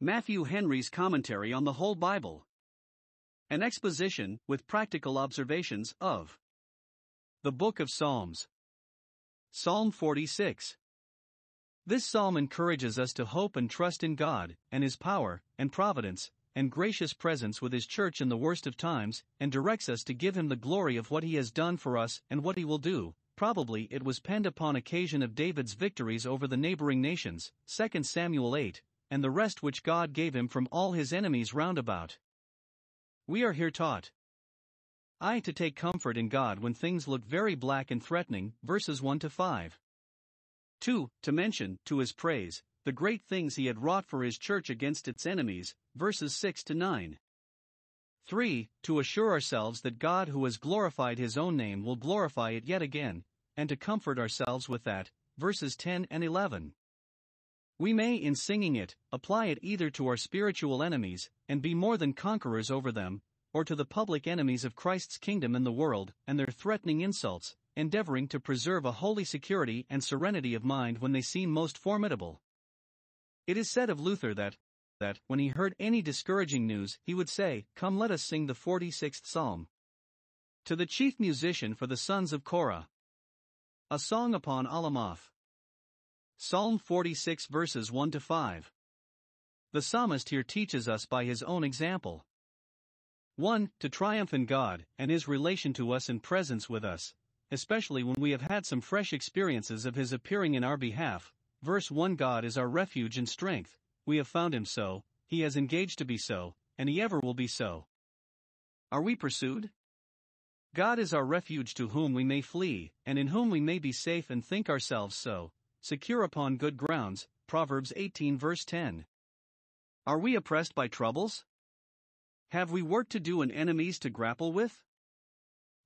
Matthew Henry's Commentary on the Whole Bible. An exposition, with practical observations, of the Book of Psalms. Psalm 46. This psalm encourages us to hope and trust in God, and His power, and providence, and gracious presence with His church in the worst of times, and directs us to give Him the glory of what He has done for us and what He will do. Probably it was penned upon occasion of David's victories over the neighboring nations, 2 Samuel 8, and the rest which God gave him from all his enemies round about. We are here taught. I to take comfort in God when things look very black and threatening, verses 1 to 5. 2. To mention, to his praise, the great things he had wrought for his church against its enemies, verses 6 to 9. 3. To assure ourselves that God who has glorified his own name will glorify it yet again, and to comfort ourselves with that, verses 10 and 11. We may, in singing it, apply it either to our spiritual enemies, and be more than conquerors over them, or to the public enemies of Christ's kingdom in the world, and their threatening insults, endeavoring to preserve a holy security and serenity of mind when they seem most formidable. It is said of Luther that, that, when he heard any discouraging news, he would say, Come, let us sing the 46th Psalm. To the chief musician for the sons of Korah. A song upon Alamoth. Psalm 46 verses 1 to 5. The psalmist here teaches us by his own example. 1. To triumph in God and his relation to us and presence with us, especially when we have had some fresh experiences of his appearing in our behalf. Verse 1 God is our refuge and strength, we have found him so, he has engaged to be so, and he ever will be so. Are we pursued? God is our refuge to whom we may flee, and in whom we may be safe and think ourselves so, secure upon good grounds. Proverbs 18 verse 10. Are we oppressed by troubles? Have we work to do and enemies to grapple with?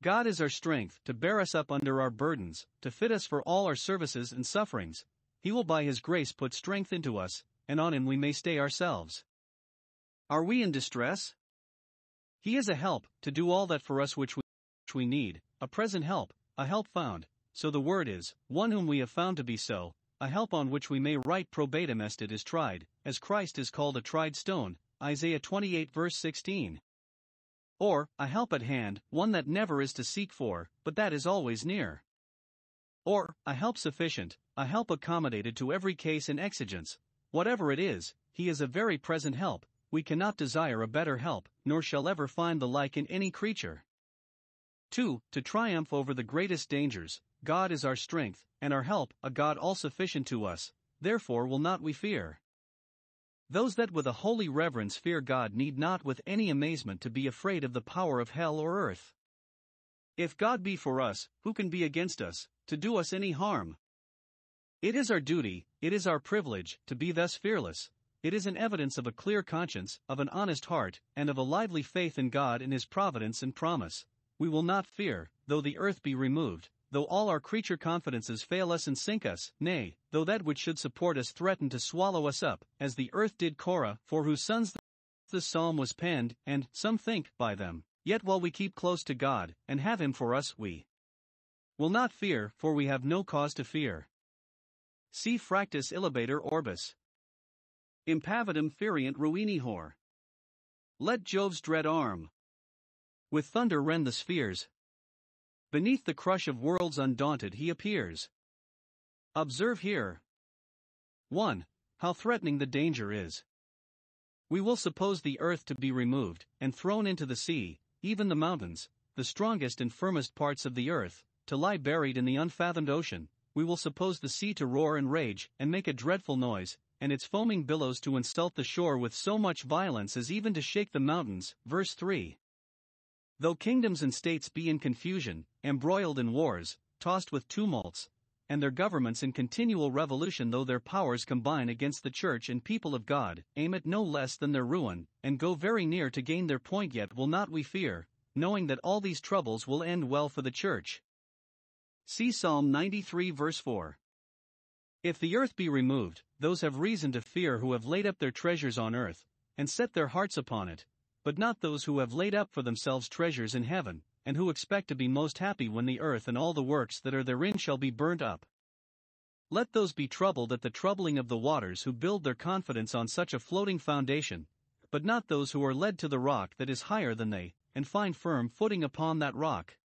God is our strength to bear us up under our burdens, to fit us for all our services and sufferings. He will by His grace put strength into us, and on Him we may stay ourselves. Are we in distress? He is a help to do all that for us which we, which we need, a present help, a help found, so the word is, one whom we have found to be so, a help on which we may write probatum est it is tried, as Christ is called a tried stone, Isaiah 28 verse 16. Or, a help at hand, one that never is to seek for, but that is always near. Or, a help sufficient, a help accommodated to every case and exigence. Whatever it is, he is a very present help, we cannot desire a better help, nor shall ever find the like in any creature. 2. To triumph over the greatest dangers, God is our strength, and our help, a God all sufficient to us, therefore will not we fear. Those that with a holy reverence fear God need not with any amazement to be afraid of the power of hell or earth. If God be for us, who can be against us, to do us any harm? It is our duty, it is our privilege, to be thus fearless. It is an evidence of a clear conscience, of an honest heart, and of a lively faith in God and His providence and promise. We will not fear, though the earth be removed, though all our creature confidences fail us and sink us, nay, though that which should support us threaten to swallow us up, as the earth did Korah, for whose sons the psalm was penned, and, some think, by them. Yet while we keep close to God, and have Him for us, we will not fear, for we have no cause to fear. Si Fractus illabatur Orbis. Impavidum ferient ruinihor. Let Jove's dread arm with thunder rend the spheres, Beneath the crush of worlds undaunted he appears. Observe here 1. How threatening the danger is. We will suppose the earth to be removed, and thrown into the sea, even the mountains, the strongest and firmest parts of the earth, to lie buried in the unfathomed ocean. We will suppose the sea to roar and rage, and make a dreadful noise, and its foaming billows to insult the shore with so much violence as even to shake the mountains. Verse 3. Though kingdoms and states be in confusion, embroiled in wars, tossed with tumults, and their governments in continual revolution, though their powers combine against the church and people of God, aim at no less than their ruin, and go very near to gain their point, yet will not we fear, knowing that all these troubles will end well for the church. See Psalm 93, verse 4. If the earth be removed, those have reason to fear who have laid up their treasures on earth, and set their hearts upon it, but not those who have laid up for themselves treasures in heaven, and who expect to be most happy when the earth and all the works that are therein shall be burnt up. Let those be troubled at the troubling of the waters who build their confidence on such a floating foundation, but not those who are led to the rock that is higher than they, and find firm footing upon that rock.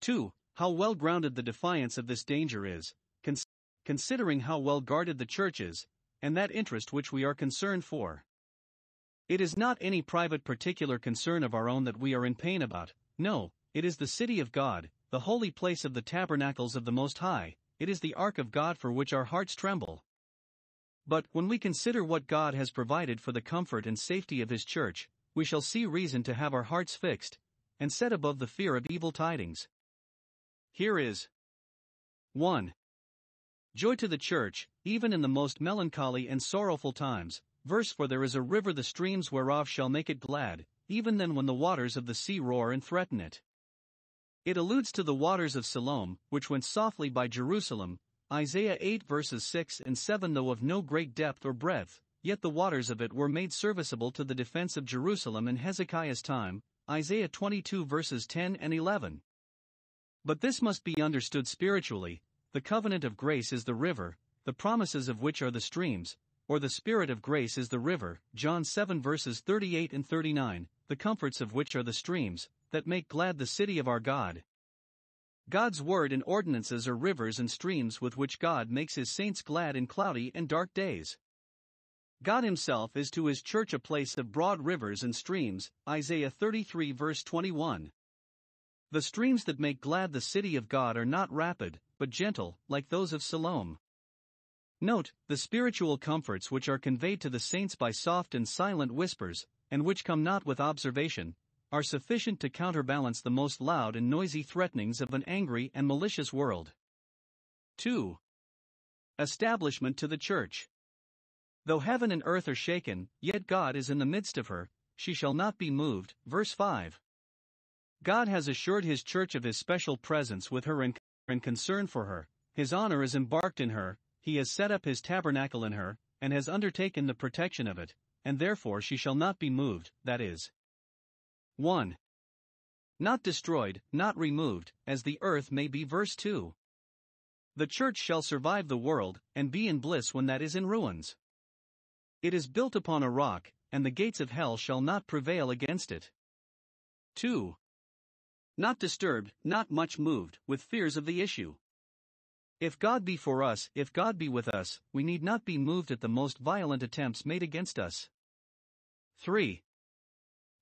2. How well grounded the defiance of this danger is, cons- considering how well guarded the church is, and that interest which we are concerned for. It is not any private particular concern of our own that we are in pain about, no, it is the city of God, the holy place of the tabernacles of the Most High, it is the ark of God for which our hearts tremble. But, when we consider what God has provided for the comfort and safety of His church, we shall see reason to have our hearts fixed, and set above the fear of evil tidings. Here is 1. Joy to the church, even in the most melancholy and sorrowful times. Verse For there is a river, the streams whereof shall make it glad, even then when the waters of the sea roar and threaten it. It alludes to the waters of Siloam, which went softly by Jerusalem, Isaiah 8 verses 6 and 7 Though of no great depth or breadth, yet the waters of it were made serviceable to the defense of Jerusalem in Hezekiah's time, Isaiah 22 verses 10 and 11. But this must be understood spiritually the covenant of grace is the river, the promises of which are the streams, or the Spirit of grace is the river, John 7 verses 38 and 39, the comforts of which are the streams, that make glad the city of our God. God's word and ordinances are rivers and streams with which God makes his saints glad in cloudy and dark days. God himself is to his church a place of broad rivers and streams, Isaiah 33 verse 21. The streams that make glad the city of God are not rapid, but gentle, like those of Siloam. Note, the spiritual comforts which are conveyed to the saints by soft and silent whispers, and which come not with observation, are sufficient to counterbalance the most loud and noisy threatenings of an angry and malicious world. 2. Establishment to the Church. Though heaven and earth are shaken, yet God is in the midst of her, she shall not be moved. Verse 5. God has assured his church of his special presence with her and, concern for her, his honor is embarked in her, he has set up his tabernacle in her, and has undertaken the protection of it, and therefore she shall not be moved, that is, 1. Not destroyed, not removed, as the earth may be. Verse 2. The church shall survive the world, and be in bliss when that is in ruins. It is built upon a rock, and the gates of hell shall not prevail against it. 2. Not disturbed, not much moved, with fears of the issue. If God be for us, if God be with us, we need not be moved at the most violent attempts made against us. 3.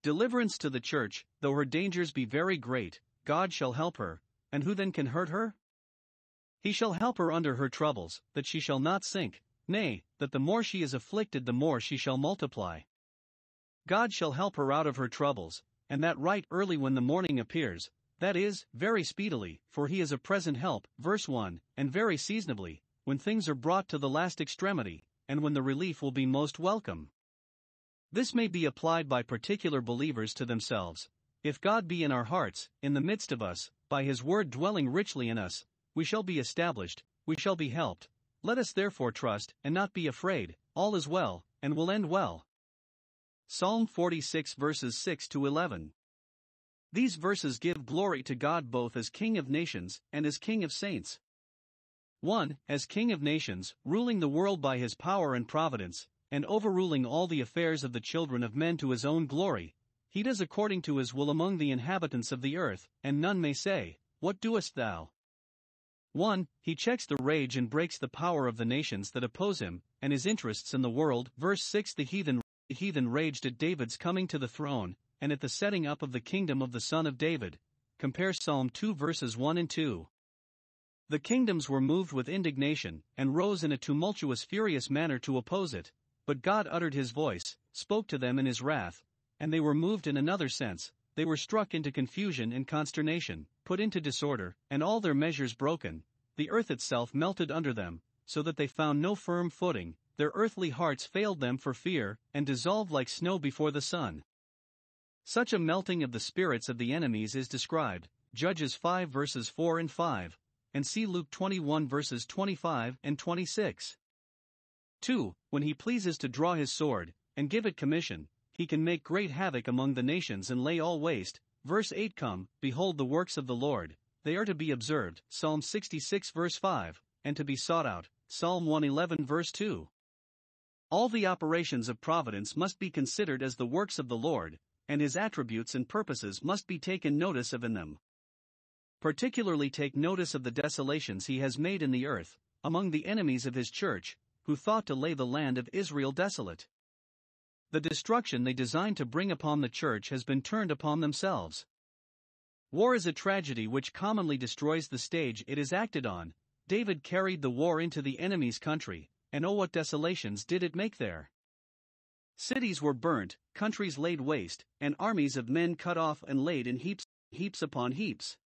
Deliverance to the church, though her dangers be very great, God shall help her, and who then can hurt her? He shall help her under her troubles, that she shall not sink, nay, that the more she is afflicted, the more she shall multiply. God shall help her out of her troubles, and that right early when the morning appears, that is, very speedily, for he is a present help, verse 1, and very seasonably, when things are brought to the last extremity, and when the relief will be most welcome. This may be applied by particular believers to themselves. If God be in our hearts, in the midst of us, by his word dwelling richly in us, we shall be established, we shall be helped. Let us therefore trust, and not be afraid, all is well, and will end well. Psalm 46 verses 6 to 11. These verses give glory to God both as King of nations and as King of saints. 1. As King of nations, ruling the world by his power and providence, and overruling all the affairs of the children of men to his own glory, he does according to his will among the inhabitants of the earth, and none may say, What doest thou? 1. He checks the rage and breaks the power of the nations that oppose him, and his interests in the world. Verse 6 The heathen, the heathen raged at David's coming to the throne, and at the setting up of the kingdom of the son of David. Compare Psalm 2 verses 1 and 2. The kingdoms were moved with indignation, and rose in a tumultuous, furious manner to oppose it. But God uttered his voice, spoke to them in his wrath, and they were moved in another sense, they were struck into confusion and consternation, put into disorder, and all their measures broken, the earth itself melted under them, so that they found no firm footing, their earthly hearts failed them for fear, and dissolved like snow before the sun. Such a melting of the spirits of the enemies is described, Judges 5 verses 4 and 5, and see Luke 21 verses 25 and 26. 2. When he pleases to draw his sword, and give it commission, he can make great havoc among the nations and lay all waste. Verse 8 Come, behold the works of the Lord, they are to be observed. Psalm 66 verse 5. and to be sought out. Psalm 111 verse 2. All the operations of providence must be considered as the works of the Lord, and his attributes and purposes must be taken notice of in them. Particularly take notice of the desolations he has made in the earth, among the enemies of his church, who thought to lay the land of Israel desolate. The destruction they designed to bring upon the church has been turned upon themselves. War is a tragedy which commonly destroys the stage it is acted on. David carried the war into the enemy's country, and oh, what desolations did it make there! Cities were burnt, countries laid waste, and armies of men cut off and laid in heaps, heaps upon heaps.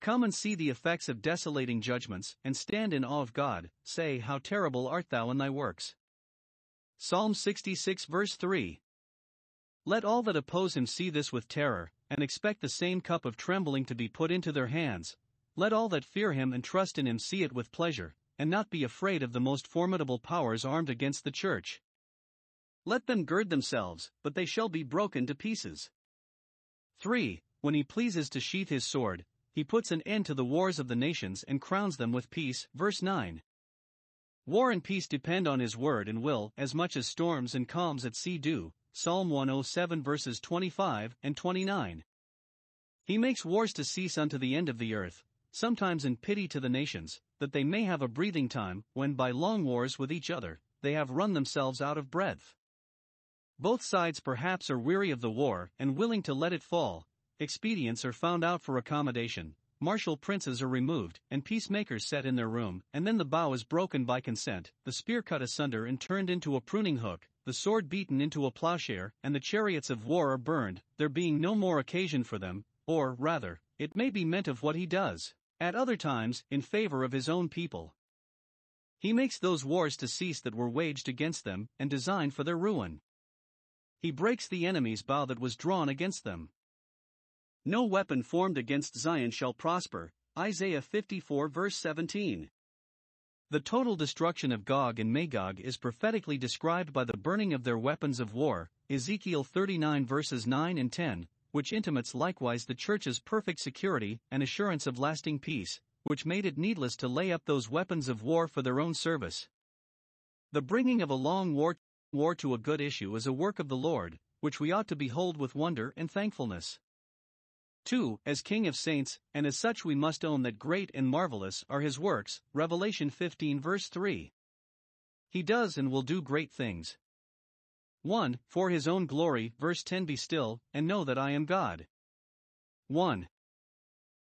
Come and see the effects of desolating judgments, and stand in awe of God, say, How terrible art thou in thy works! Psalm 66 verse 3. Let all that oppose him see this with terror, and expect the same cup of trembling to be put into their hands. Let all that fear him and trust in him see it with pleasure, and not be afraid of the most formidable powers armed against the church. Let them gird themselves, but they shall be broken to pieces. 3. When he pleases to sheath his sword, he puts an end to the wars of the nations and crowns them with peace. Verse 9. War and peace depend on his word and will as much as storms and calms at sea do. Psalm 107 verses 25 and 29. He makes wars to cease unto the end of the earth, sometimes in pity to the nations, that they may have a breathing time, when by long wars with each other, they have run themselves out of breath. Both sides perhaps are weary of the war and willing to let it fall. Expedients are found out for accommodation, martial princes are removed, and peacemakers set in their room, and then the bow is broken by consent, the spear cut asunder and turned into a pruning hook, the sword beaten into a plowshare, and the chariots of war are burned, there being no more occasion for them, or, rather, it may be meant of what he does, at other times, in favor of his own people. He makes those wars to cease that were waged against them, and designed for their ruin. He breaks the enemy's bow that was drawn against them. No weapon formed against Zion shall prosper. Isaiah 54 verse 17. The total destruction of Gog and Magog is prophetically described by the burning of their weapons of war, Ezekiel 39 verses 9 and 10, which intimates likewise the church's perfect security and assurance of lasting peace, which made it needless to lay up those weapons of war for their own service. The bringing of a long war, war to a good issue is a work of the Lord, which we ought to behold with wonder and thankfulness. 2. As King of saints, and as such we must own that great and marvelous are his works. Revelation 15 verse 3. He does and will do great things. 1. For his own glory, verse 10 Be still, and know that I am God. 1.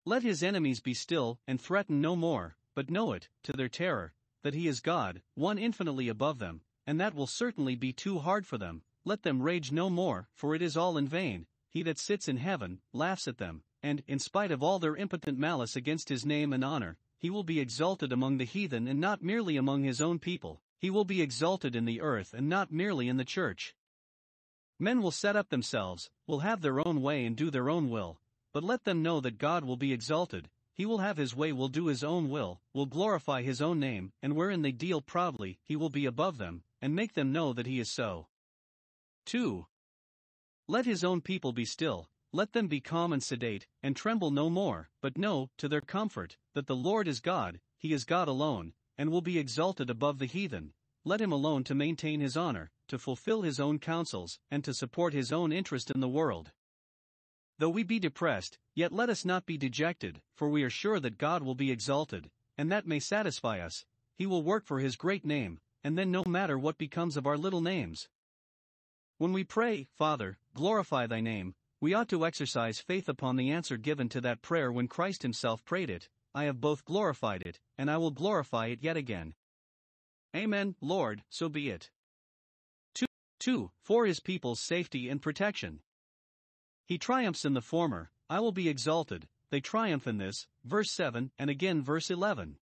Let his enemies be still, and threaten no more, but know it, to their terror, that he is God, one infinitely above them, and that will certainly be too hard for them. Let them rage no more, for it is all in vain, he that sits in heaven, laughs at them, and, in spite of all their impotent malice against his name and honor, he will be exalted among the heathen and not merely among his own people, he will be exalted in the earth and not merely in the church. Men will set up themselves, will have their own way and do their own will, but let them know that God will be exalted, he will have his way, will do his own will, will glorify his own name, and wherein they deal proudly, he will be above them, and make them know that he is so. 2. Let his own people be still, let them be calm and sedate, and tremble no more, but know, to their comfort, that the Lord is God, he is God alone, and will be exalted above the heathen. Let him alone to maintain his honor, to fulfill his own counsels, and to support his own interest in the world. Though we be depressed, yet let us not be dejected, for we are sure that God will be exalted, and that may satisfy us. He will work for his great name, and then no matter what becomes of our little names. When we pray, Father, glorify thy name, we ought to exercise faith upon the answer given to that prayer when Christ himself prayed it I have both glorified it, and I will glorify it yet again. Amen, Lord, so be it. 2. 2. For his people's safety and protection. He triumphs in the former, I will be exalted, they triumph in this, verse 7 and again verse 11.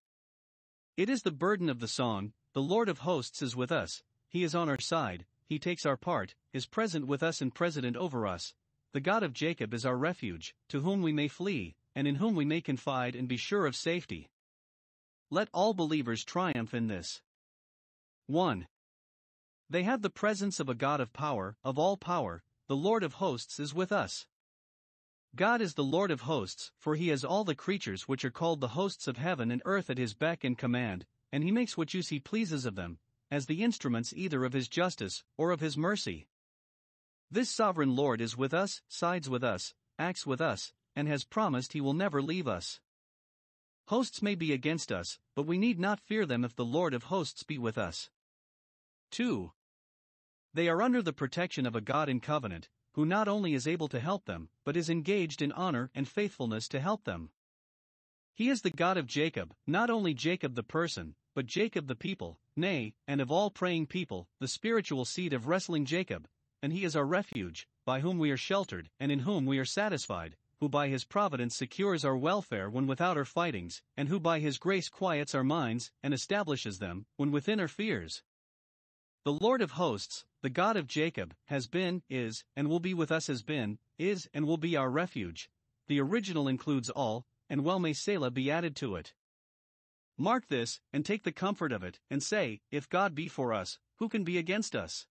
It is the burden of the song, the Lord of hosts is with us, he is on our side, he takes our part, is present with us and president over us. The God of Jacob is our refuge, to whom we may flee, and in whom we may confide and be sure of safety. Let all believers triumph in this. 1. They have the presence of a God of power, of all power, the Lord of hosts is with us. God is the Lord of hosts, for he has all the creatures which are called the hosts of heaven and earth at his beck and command, and he makes what use he pleases of them, as the instruments either of his justice or of his mercy. This sovereign Lord is with us, sides with us, acts with us, and has promised he will never leave us. Hosts may be against us, but we need not fear them if the Lord of hosts be with us. 2. They are under the protection of a God in covenant, who not only is able to help them, but is engaged in honor and faithfulness to help them. He is the God of Jacob, not only Jacob the person, but Jacob the people, nay, and of all praying people, the spiritual seed of wrestling Jacob, and he is our refuge, by whom we are sheltered, and in whom we are satisfied, who by his providence secures our welfare when without our fightings, and who by his grace quiets our minds, and establishes them, when within our fears. The Lord of hosts, the God of Jacob, has been, is, and will be with us has been, is, and will be our refuge. The original includes all, and well may Selah be added to it. Mark this, and take the comfort of it, and say, If God be for us, who can be against us?